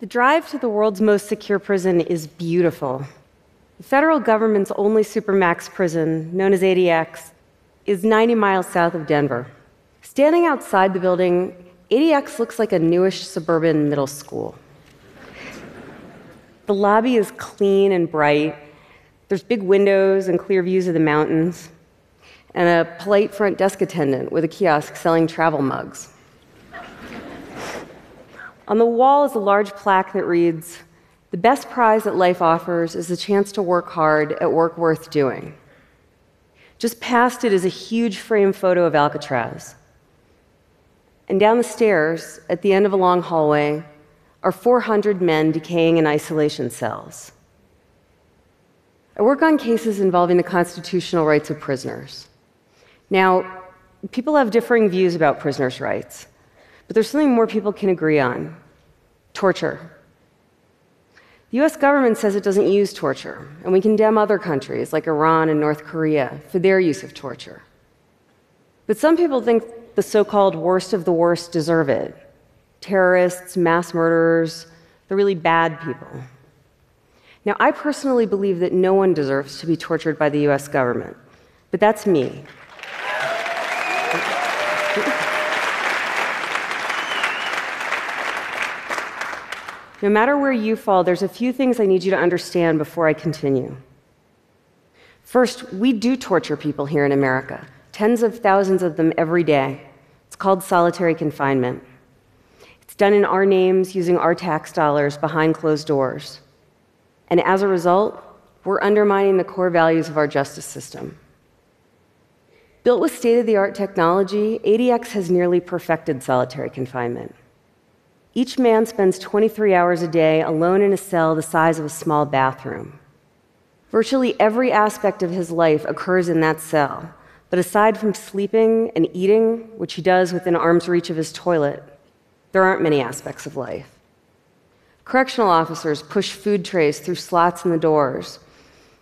The drive to the world's most secure prison is beautiful. The federal government's only supermax prison, known as ADX, is 90 miles south of Denver. Standing outside the building, ADX looks like a newish suburban middle school. The lobby is clean and bright. There's big windows and clear views of the mountains, and a polite front desk attendant with a kiosk selling travel mugs. On the wall is a large plaque that reads The best prize that life offers is the chance to work hard at work worth doing. Just past it is a huge frame photo of Alcatraz. And down the stairs, at the end of a long hallway, are 400 men decaying in isolation cells. I work on cases involving the constitutional rights of prisoners. Now, people have differing views about prisoners' rights. But there's something more people can agree on torture. The US government says it doesn't use torture, and we condemn other countries like Iran and North Korea for their use of torture. But some people think the so called worst of the worst deserve it terrorists, mass murderers, the really bad people. Now, I personally believe that no one deserves to be tortured by the US government, but that's me. No matter where you fall, there's a few things I need you to understand before I continue. First, we do torture people here in America, tens of thousands of them every day. It's called solitary confinement. It's done in our names using our tax dollars behind closed doors. And as a result, we're undermining the core values of our justice system. Built with state of the art technology, ADX has nearly perfected solitary confinement. Each man spends 23 hours a day alone in a cell the size of a small bathroom. Virtually every aspect of his life occurs in that cell, but aside from sleeping and eating, which he does within arm's reach of his toilet, there aren't many aspects of life. Correctional officers push food trays through slots in the doors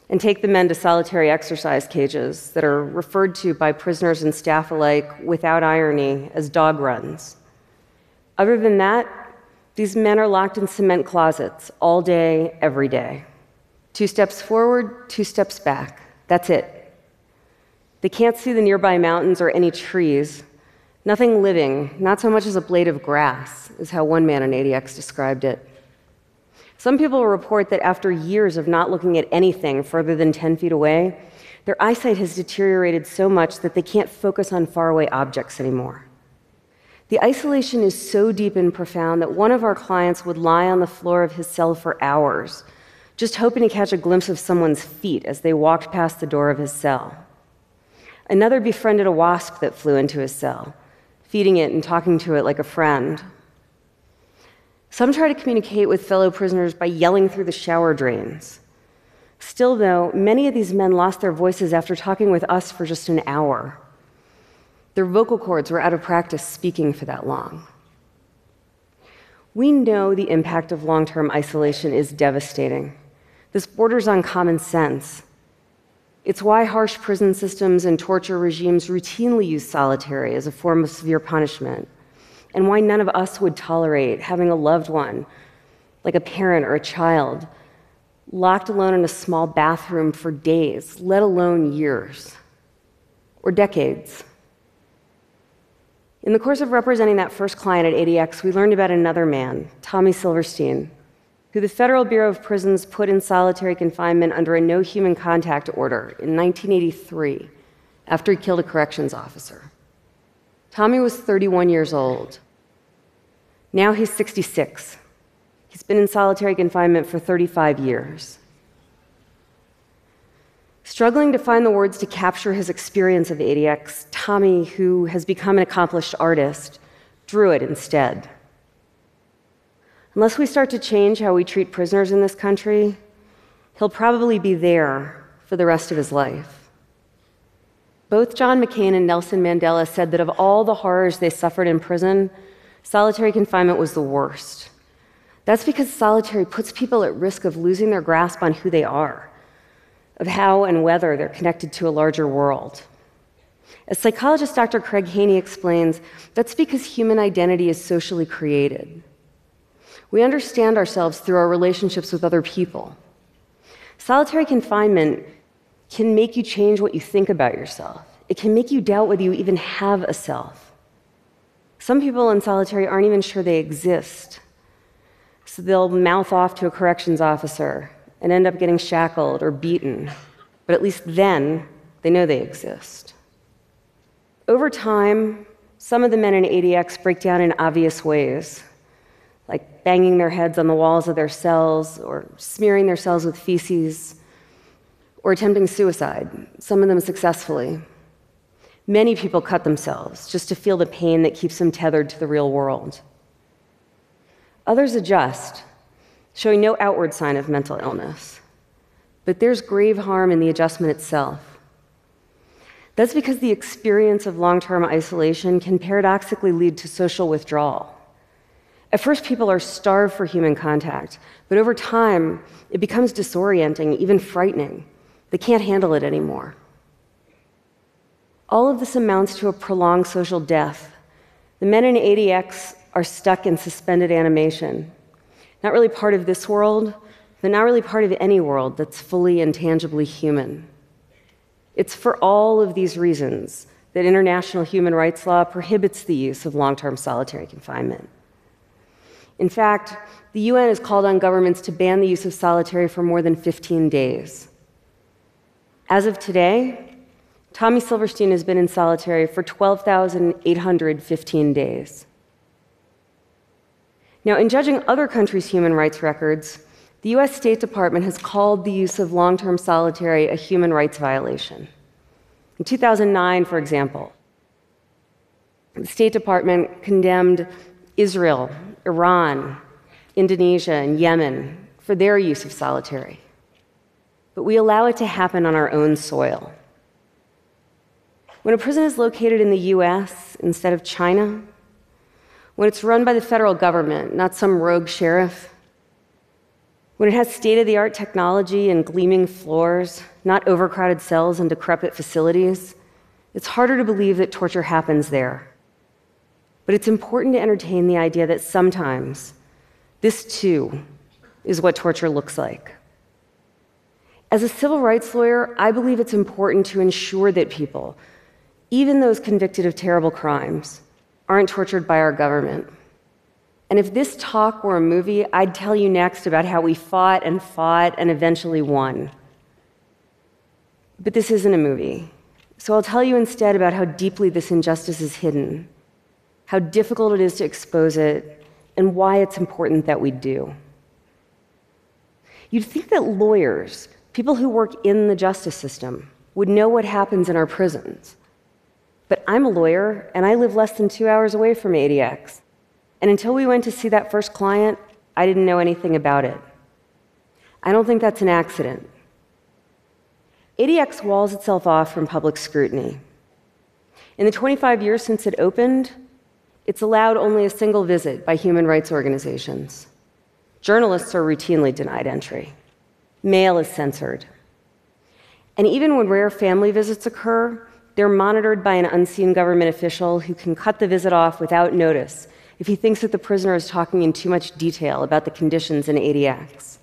and take the men to solitary exercise cages that are referred to by prisoners and staff alike without irony as dog runs. Other than that, these men are locked in cement closets all day, every day. Two steps forward, two steps back. That's it. They can't see the nearby mountains or any trees. Nothing living, not so much as a blade of grass, is how one man in ADX described it. Some people report that after years of not looking at anything further than 10 feet away, their eyesight has deteriorated so much that they can't focus on faraway objects anymore. The isolation is so deep and profound that one of our clients would lie on the floor of his cell for hours, just hoping to catch a glimpse of someone's feet as they walked past the door of his cell. Another befriended a wasp that flew into his cell, feeding it and talking to it like a friend. Some try to communicate with fellow prisoners by yelling through the shower drains. Still, though, many of these men lost their voices after talking with us for just an hour. Their vocal cords were out of practice speaking for that long. We know the impact of long term isolation is devastating. This borders on common sense. It's why harsh prison systems and torture regimes routinely use solitary as a form of severe punishment, and why none of us would tolerate having a loved one, like a parent or a child, locked alone in a small bathroom for days, let alone years or decades. In the course of representing that first client at ADX, we learned about another man, Tommy Silverstein, who the Federal Bureau of Prisons put in solitary confinement under a no human contact order in 1983 after he killed a corrections officer. Tommy was 31 years old. Now he's 66. He's been in solitary confinement for 35 years. Struggling to find the words to capture his experience of ADX, Tommy, who has become an accomplished artist, drew it instead. Unless we start to change how we treat prisoners in this country, he'll probably be there for the rest of his life. Both John McCain and Nelson Mandela said that of all the horrors they suffered in prison, solitary confinement was the worst. That's because solitary puts people at risk of losing their grasp on who they are of how and whether they're connected to a larger world. As psychologist Dr. Craig Haney explains, that's because human identity is socially created. We understand ourselves through our relationships with other people. Solitary confinement can make you change what you think about yourself. It can make you doubt whether you even have a self. Some people in solitary aren't even sure they exist. So they'll mouth off to a corrections officer and end up getting shackled or beaten. But at least then, they know they exist. Over time, some of the men in ADX break down in obvious ways, like banging their heads on the walls of their cells or smearing their cells with feces or attempting suicide, some of them successfully. Many people cut themselves just to feel the pain that keeps them tethered to the real world. Others adjust, showing no outward sign of mental illness. But there's grave harm in the adjustment itself. That's because the experience of long term isolation can paradoxically lead to social withdrawal. At first, people are starved for human contact, but over time, it becomes disorienting, even frightening. They can't handle it anymore. All of this amounts to a prolonged social death. The men in ADX are stuck in suspended animation, not really part of this world, but not really part of any world that's fully and tangibly human. It's for all of these reasons that international human rights law prohibits the use of long term solitary confinement. In fact, the UN has called on governments to ban the use of solitary for more than 15 days. As of today, Tommy Silverstein has been in solitary for 12,815 days. Now, in judging other countries' human rights records, the US State Department has called the use of long term solitary a human rights violation. In 2009, for example, the State Department condemned Israel, Iran, Indonesia, and Yemen for their use of solitary. But we allow it to happen on our own soil. When a prison is located in the US instead of China, when it's run by the federal government, not some rogue sheriff, when it has state of the art technology and gleaming floors, not overcrowded cells and decrepit facilities, it's harder to believe that torture happens there. But it's important to entertain the idea that sometimes this too is what torture looks like. As a civil rights lawyer, I believe it's important to ensure that people, even those convicted of terrible crimes, aren't tortured by our government. And if this talk were a movie, I'd tell you next about how we fought and fought and eventually won. But this isn't a movie. So I'll tell you instead about how deeply this injustice is hidden, how difficult it is to expose it, and why it's important that we do. You'd think that lawyers, people who work in the justice system, would know what happens in our prisons. But I'm a lawyer, and I live less than two hours away from ADX. And until we went to see that first client, I didn't know anything about it. I don't think that's an accident. ADX walls itself off from public scrutiny. In the 25 years since it opened, it's allowed only a single visit by human rights organizations. Journalists are routinely denied entry. Mail is censored. And even when rare family visits occur, they're monitored by an unseen government official who can cut the visit off without notice if he thinks that the prisoner is talking in too much detail about the conditions in ADX.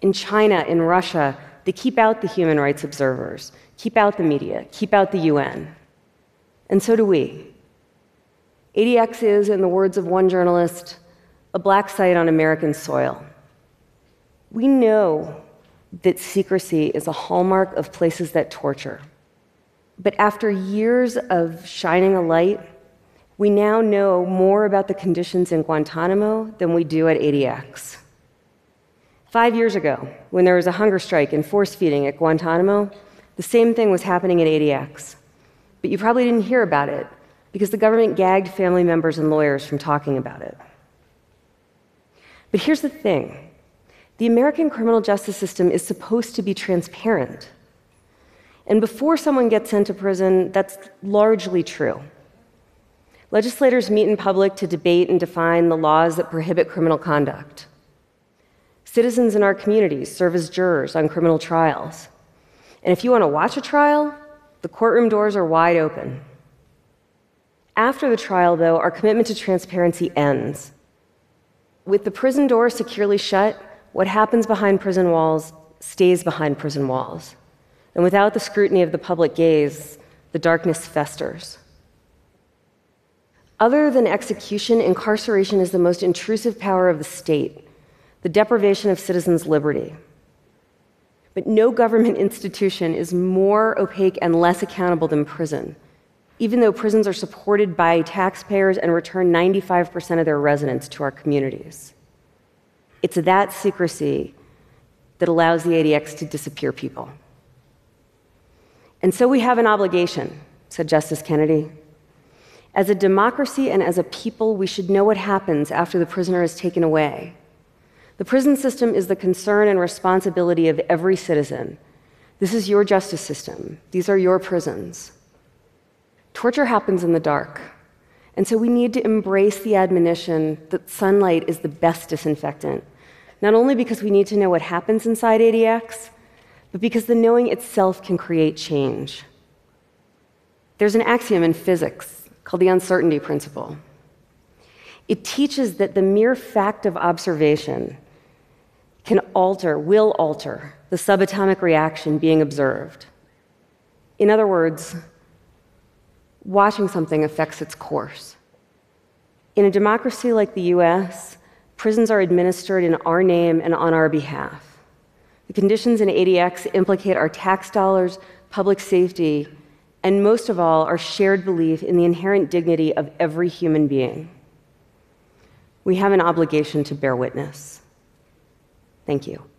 In China, in Russia, they keep out the human rights observers, keep out the media, keep out the UN. And so do we. ADX is, in the words of one journalist, a black site on American soil. We know that secrecy is a hallmark of places that torture. But after years of shining a light, we now know more about the conditions in Guantanamo than we do at ADX. Five years ago, when there was a hunger strike and force feeding at Guantanamo, the same thing was happening at ADX. But you probably didn't hear about it because the government gagged family members and lawyers from talking about it. But here's the thing the American criminal justice system is supposed to be transparent. And before someone gets sent to prison, that's largely true. Legislators meet in public to debate and define the laws that prohibit criminal conduct. Citizens in our communities serve as jurors on criminal trials. And if you want to watch a trial, the courtroom doors are wide open. After the trial, though, our commitment to transparency ends. With the prison door securely shut, what happens behind prison walls stays behind prison walls. And without the scrutiny of the public gaze, the darkness festers. Other than execution, incarceration is the most intrusive power of the state, the deprivation of citizens' liberty. But no government institution is more opaque and less accountable than prison, even though prisons are supported by taxpayers and return 95% of their residents to our communities. It's that secrecy that allows the ADX to disappear people. And so we have an obligation, said Justice Kennedy. As a democracy and as a people, we should know what happens after the prisoner is taken away. The prison system is the concern and responsibility of every citizen. This is your justice system, these are your prisons. Torture happens in the dark. And so we need to embrace the admonition that sunlight is the best disinfectant, not only because we need to know what happens inside ADX, but because the knowing itself can create change. There's an axiom in physics called the uncertainty principle. It teaches that the mere fact of observation can alter, will alter, the subatomic reaction being observed. In other words, watching something affects its course. In a democracy like the US, prisons are administered in our name and on our behalf. The conditions in ADX implicate our tax dollars, public safety, and most of all, our shared belief in the inherent dignity of every human being. We have an obligation to bear witness. Thank you.